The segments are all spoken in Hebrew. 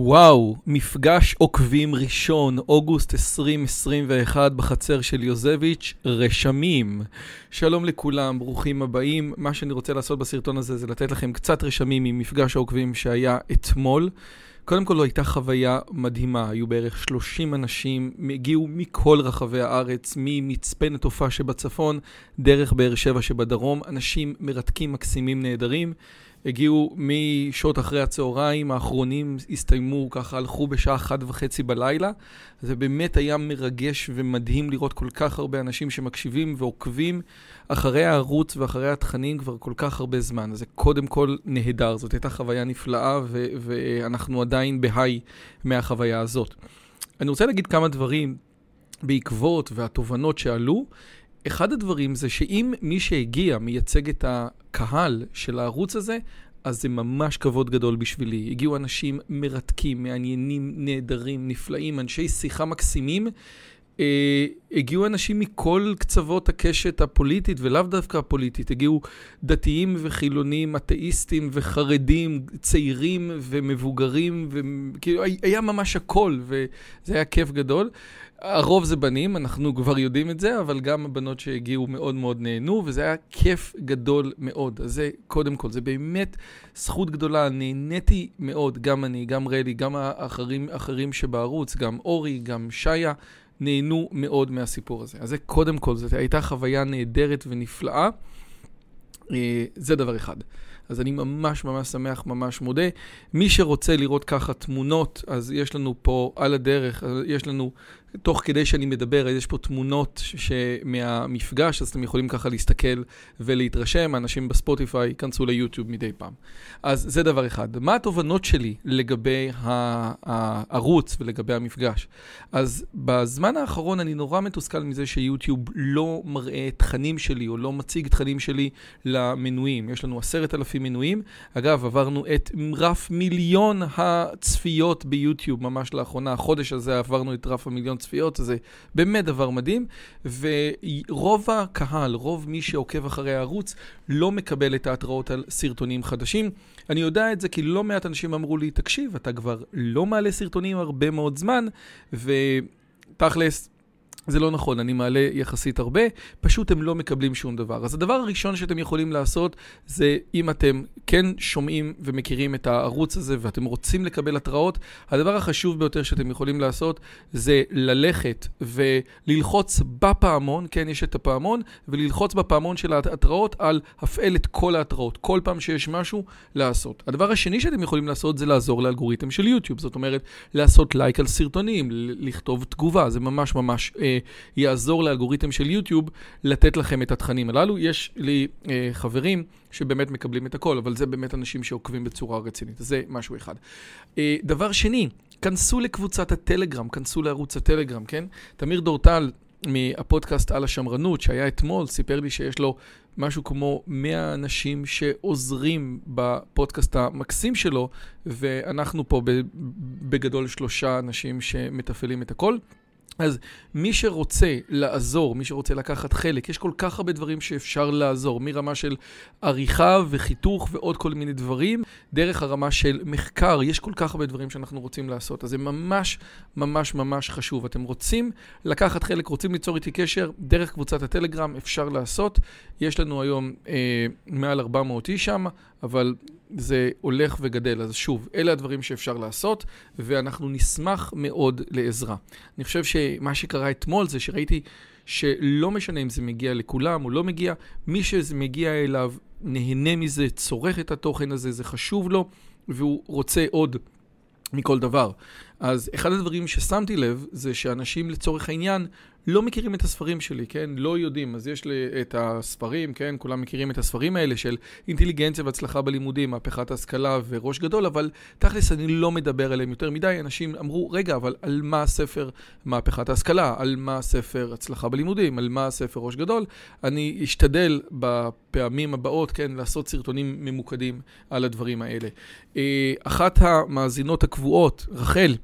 וואו, מפגש עוקבים ראשון, אוגוסט 2021 בחצר של יוזביץ', רשמים. שלום לכולם, ברוכים הבאים. מה שאני רוצה לעשות בסרטון הזה זה לתת לכם קצת רשמים ממפגש העוקבים שהיה אתמול. קודם כל, זו הייתה חוויה מדהימה, היו בערך 30 אנשים, הגיעו מכל רחבי הארץ, ממצפה נטופה שבצפון, דרך באר שבע שבדרום, אנשים מרתקים, מקסימים, נהדרים. הגיעו משעות אחרי הצהריים, האחרונים הסתיימו, ככה הלכו בשעה אחת וחצי בלילה. זה באמת היה מרגש ומדהים לראות כל כך הרבה אנשים שמקשיבים ועוקבים אחרי הערוץ ואחרי התכנים כבר כל כך הרבה זמן. זה קודם כל נהדר, זאת הייתה חוויה נפלאה ו- ואנחנו עדיין בהיי מהחוויה הזאת. אני רוצה להגיד כמה דברים בעקבות והתובנות שעלו. אחד הדברים זה שאם מי שהגיע מייצג את הקהל של הערוץ הזה, אז זה ממש כבוד גדול בשבילי. הגיעו אנשים מרתקים, מעניינים, נהדרים, נפלאים, אנשי שיחה מקסימים. אה, הגיעו אנשים מכל קצוות הקשת הפוליטית, ולאו דווקא הפוליטית. הגיעו דתיים וחילונים, אתאיסטים וחרדים, צעירים ומבוגרים, וכאילו היה ממש הכל, וזה היה כיף גדול. הרוב זה בנים, אנחנו כבר יודעים את זה, אבל גם הבנות שהגיעו מאוד מאוד נהנו, וזה היה כיף גדול מאוד. אז זה, קודם כל, זה באמת זכות גדולה, נהניתי מאוד, גם אני, גם רלי, גם האחרים, שבערוץ, גם אורי, גם שיה, נהנו מאוד מהסיפור הזה. אז זה קודם כל, זו הייתה חוויה נהדרת ונפלאה. אה, זה דבר אחד. אז אני ממש ממש שמח, ממש מודה. מי שרוצה לראות ככה תמונות, אז יש לנו פה על הדרך, יש לנו תוך כדי שאני מדבר, יש פה תמונות מהמפגש, אז אתם יכולים ככה להסתכל ולהתרשם. אנשים בספוטיפיי ייכנסו ליוטיוב מדי פעם. אז זה דבר אחד. מה התובנות שלי לגבי הערוץ ולגבי המפגש? אז בזמן האחרון אני נורא מתוסכל מזה שיוטיוב לא מראה תכנים שלי, או לא מציג תכנים שלי למנויים. יש לנו עשרת אלפים מנויים. אגב, עברנו את רף מיליון הצפיות ביוטיוב ממש לאחרונה. החודש הזה עברנו את רף המיליון צפיות, זה באמת דבר מדהים, ורוב הקהל, רוב מי שעוקב אחרי הערוץ, לא מקבל את ההתראות על סרטונים חדשים. אני יודע את זה כי לא מעט אנשים אמרו לי, תקשיב, אתה כבר לא מעלה סרטונים הרבה מאוד זמן, ותכלס... זה לא נכון, אני מעלה יחסית הרבה, פשוט הם לא מקבלים שום דבר. אז הדבר הראשון שאתם יכולים לעשות זה אם אתם כן שומעים ומכירים את הערוץ הזה ואתם רוצים לקבל התראות, הדבר החשוב ביותר שאתם יכולים לעשות זה ללכת וללחוץ בפעמון, כן, יש את הפעמון, וללחוץ בפעמון של ההתראות על הפעל את כל ההתראות, כל פעם שיש משהו, לעשות. הדבר השני שאתם יכולים לעשות זה לעזור לאלגוריתם של יוטיוב, זאת אומרת, לעשות לייק על סרטונים, לכתוב תגובה, זה ממש ממש... אה, יעזור לאלגוריתם של יוטיוב לתת לכם את התכנים הללו. יש לי אה, חברים שבאמת מקבלים את הכל, אבל זה באמת אנשים שעוקבים בצורה רצינית. זה משהו אחד. אה, דבר שני, כנסו לקבוצת הטלגרם, כנסו לערוץ הטלגרם, כן? תמיר דורטל מהפודקאסט על השמרנות, שהיה אתמול, סיפר לי שיש לו משהו כמו 100 אנשים שעוזרים בפודקאסט המקסים שלו, ואנחנו פה בגדול שלושה אנשים שמתפעלים את הכל. אז מי שרוצה לעזור, מי שרוצה לקחת חלק, יש כל כך הרבה דברים שאפשר לעזור, מרמה של עריכה וחיתוך ועוד כל מיני דברים, דרך הרמה של מחקר, יש כל כך הרבה דברים שאנחנו רוצים לעשות. אז זה ממש ממש ממש חשוב. אתם רוצים לקחת חלק, רוצים ליצור איתי קשר, דרך קבוצת הטלגרם אפשר לעשות. יש לנו היום אה, מעל 400 איש שם, אבל זה הולך וגדל. אז שוב, אלה הדברים שאפשר לעשות, ואנחנו נשמח מאוד לעזרה. אני חושב שמה שקרה אתמול זה שראיתי שלא משנה אם זה מגיע לכולם או לא מגיע, מי שזה מגיע אליו נהנה מזה, צורך את התוכן הזה, זה חשוב לו, והוא רוצה עוד מכל דבר. אז אחד הדברים ששמתי לב זה שאנשים לצורך העניין לא מכירים את הספרים שלי, כן? לא יודעים. אז יש לי את הספרים, כן? כולם מכירים את הספרים האלה של אינטליגנציה והצלחה בלימודים, מהפכת השכלה וראש גדול, אבל תכלס אני לא מדבר עליהם יותר מדי. אנשים אמרו, רגע, אבל על מה הספר מהפכת ההשכלה? על מה הספר הצלחה בלימודים? על מה הספר ראש גדול? אני אשתדל בפעמים הבאות, כן, לעשות סרטונים ממוקדים על הדברים האלה. אה, אחת המאזינות הקבועות, רחל,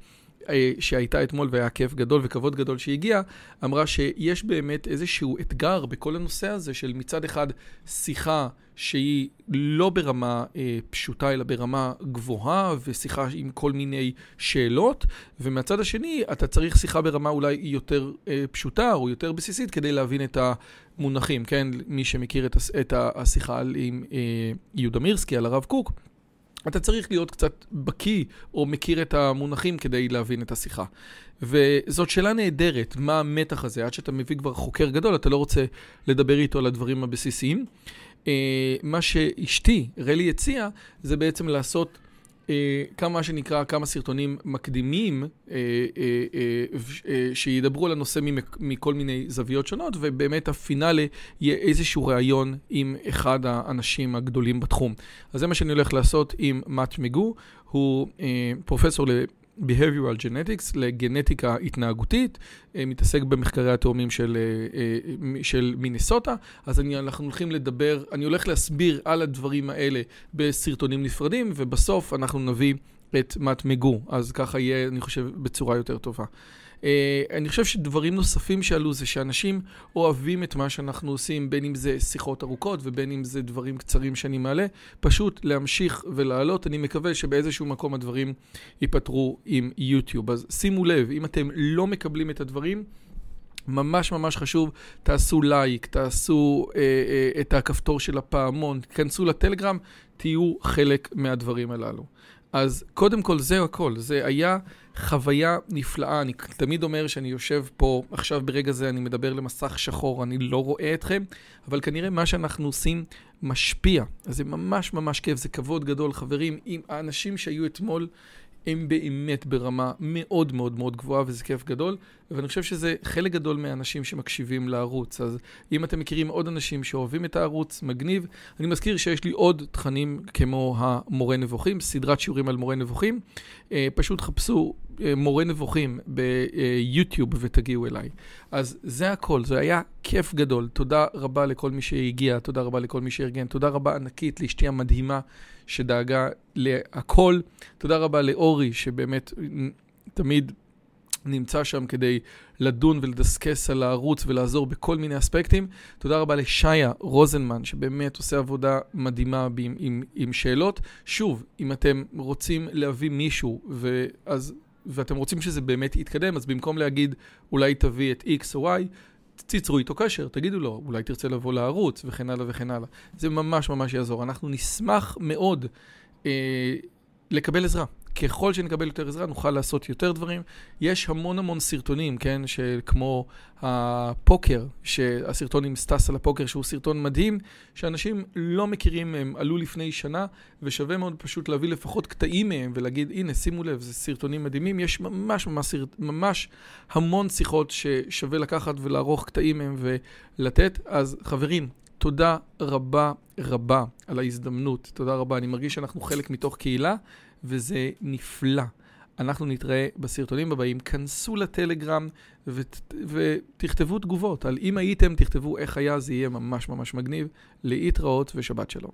שהייתה אתמול והיה כיף גדול וכבוד גדול שהגיע, אמרה שיש באמת איזשהו אתגר בכל הנושא הזה של מצד אחד שיחה שהיא לא ברמה אה, פשוטה אלא ברמה גבוהה ושיחה עם כל מיני שאלות, ומהצד השני אתה צריך שיחה ברמה אולי יותר אה, פשוטה או יותר בסיסית כדי להבין את המונחים, כן? מי שמכיר את השיחה עם אה, יהודה מירסקי על הרב קוק. אתה צריך להיות קצת בקיא או מכיר את המונחים כדי להבין את השיחה. וזאת שאלה נהדרת, מה המתח הזה? עד שאתה מביא כבר חוקר גדול, אתה לא רוצה לדבר איתו על הדברים הבסיסיים. אה, מה שאשתי, רלי, הציעה, זה בעצם לעשות אה, כמה שנקרא, כמה סרטונים מקדימים אה, שידברו על הנושא מכל מיני זוויות שונות, ובאמת הפינאלה יהיה איזשהו ראיון עם אחד האנשים הגדולים בתחום. אז זה מה שאני הולך לעשות עם מאט מגו, הוא פרופסור Behavioral Genetics לגנטיקה התנהגותית, אה, מתעסק במחקרי התאומים של, אה, אה, של מינסוטה, אז אני, אנחנו הולכים לדבר, אני הולך להסביר על הדברים האלה בסרטונים נפרדים, ובסוף אנחנו נביא את מאט מגו, אז ככה יהיה, אני חושב, בצורה יותר טובה. Uh, אני חושב שדברים נוספים שעלו זה שאנשים אוהבים את מה שאנחנו עושים, בין אם זה שיחות ארוכות ובין אם זה דברים קצרים שאני מעלה, פשוט להמשיך ולעלות. אני מקווה שבאיזשהו מקום הדברים ייפתרו עם יוטיוב. אז שימו לב, אם אתם לא מקבלים את הדברים, ממש ממש חשוב, תעשו לייק, תעשו אה, אה, את הכפתור של הפעמון, תיכנסו לטלגרם, תהיו חלק מהדברים הללו. אז קודם כל זה הכל, זה היה חוויה נפלאה. אני תמיד אומר שאני יושב פה, עכשיו ברגע זה אני מדבר למסך שחור, אני לא רואה אתכם, אבל כנראה מה שאנחנו עושים משפיע. אז זה ממש ממש כיף, זה כבוד גדול. חברים, עם האנשים שהיו אתמול, הם באמת ברמה מאוד מאוד מאוד גבוהה וזה כיף גדול, ואני חושב שזה חלק גדול מהאנשים שמקשיבים לערוץ. אז אם אתם מכירים עוד אנשים שאוהבים את הערוץ, מגניב. אני מזכיר שיש לי עוד תכנים כמו המורה נבוכים, סדרת שיעורים על מורה נבוכים. אה, פשוט חפשו מורה נבוכים ביוטיוב ותגיעו אליי. אז זה הכל, זה היה כיף גדול. תודה רבה לכל מי שהגיע, תודה רבה לכל מי שארגן, תודה רבה ענקית לאשתי המדהימה שדאגה להכל. תודה רבה לאורי שבאמת תמיד נמצא שם כדי לדון ולדסקס על הערוץ ולעזור בכל מיני אספקטים. תודה רבה לשיה רוזנמן, שבאמת עושה עבודה מדהימה עם, עם, עם שאלות. שוב, אם אתם רוצים להביא מישהו, ואז ואתם רוצים שזה באמת יתקדם, אז במקום להגיד אולי תביא את X או Y, תיצרו איתו קשר, תגידו לו, אולי תרצה לבוא לערוץ וכן הלאה וכן הלאה. זה ממש ממש יעזור. אנחנו נשמח מאוד אה, לקבל עזרה. ככל שנקבל יותר עזרה, נוכל לעשות יותר דברים. יש המון המון סרטונים, כן, כמו הפוקר, שהסרטון עם סטס על הפוקר, שהוא סרטון מדהים, שאנשים לא מכירים, הם עלו לפני שנה, ושווה מאוד פשוט להביא לפחות קטעים מהם ולהגיד, הנה, שימו לב, זה סרטונים מדהימים. יש ממש ממש, ממש המון שיחות ששווה לקחת ולערוך קטעים מהם ולתת. אז חברים, תודה רבה רבה על ההזדמנות. תודה רבה. אני מרגיש שאנחנו חלק מתוך קהילה. וזה נפלא. אנחנו נתראה בסרטונים הבאים, כנסו לטלגרם ות, ותכתבו תגובות על אם הייתם, תכתבו איך היה, זה יהיה ממש ממש מגניב. להתראות ושבת שלום.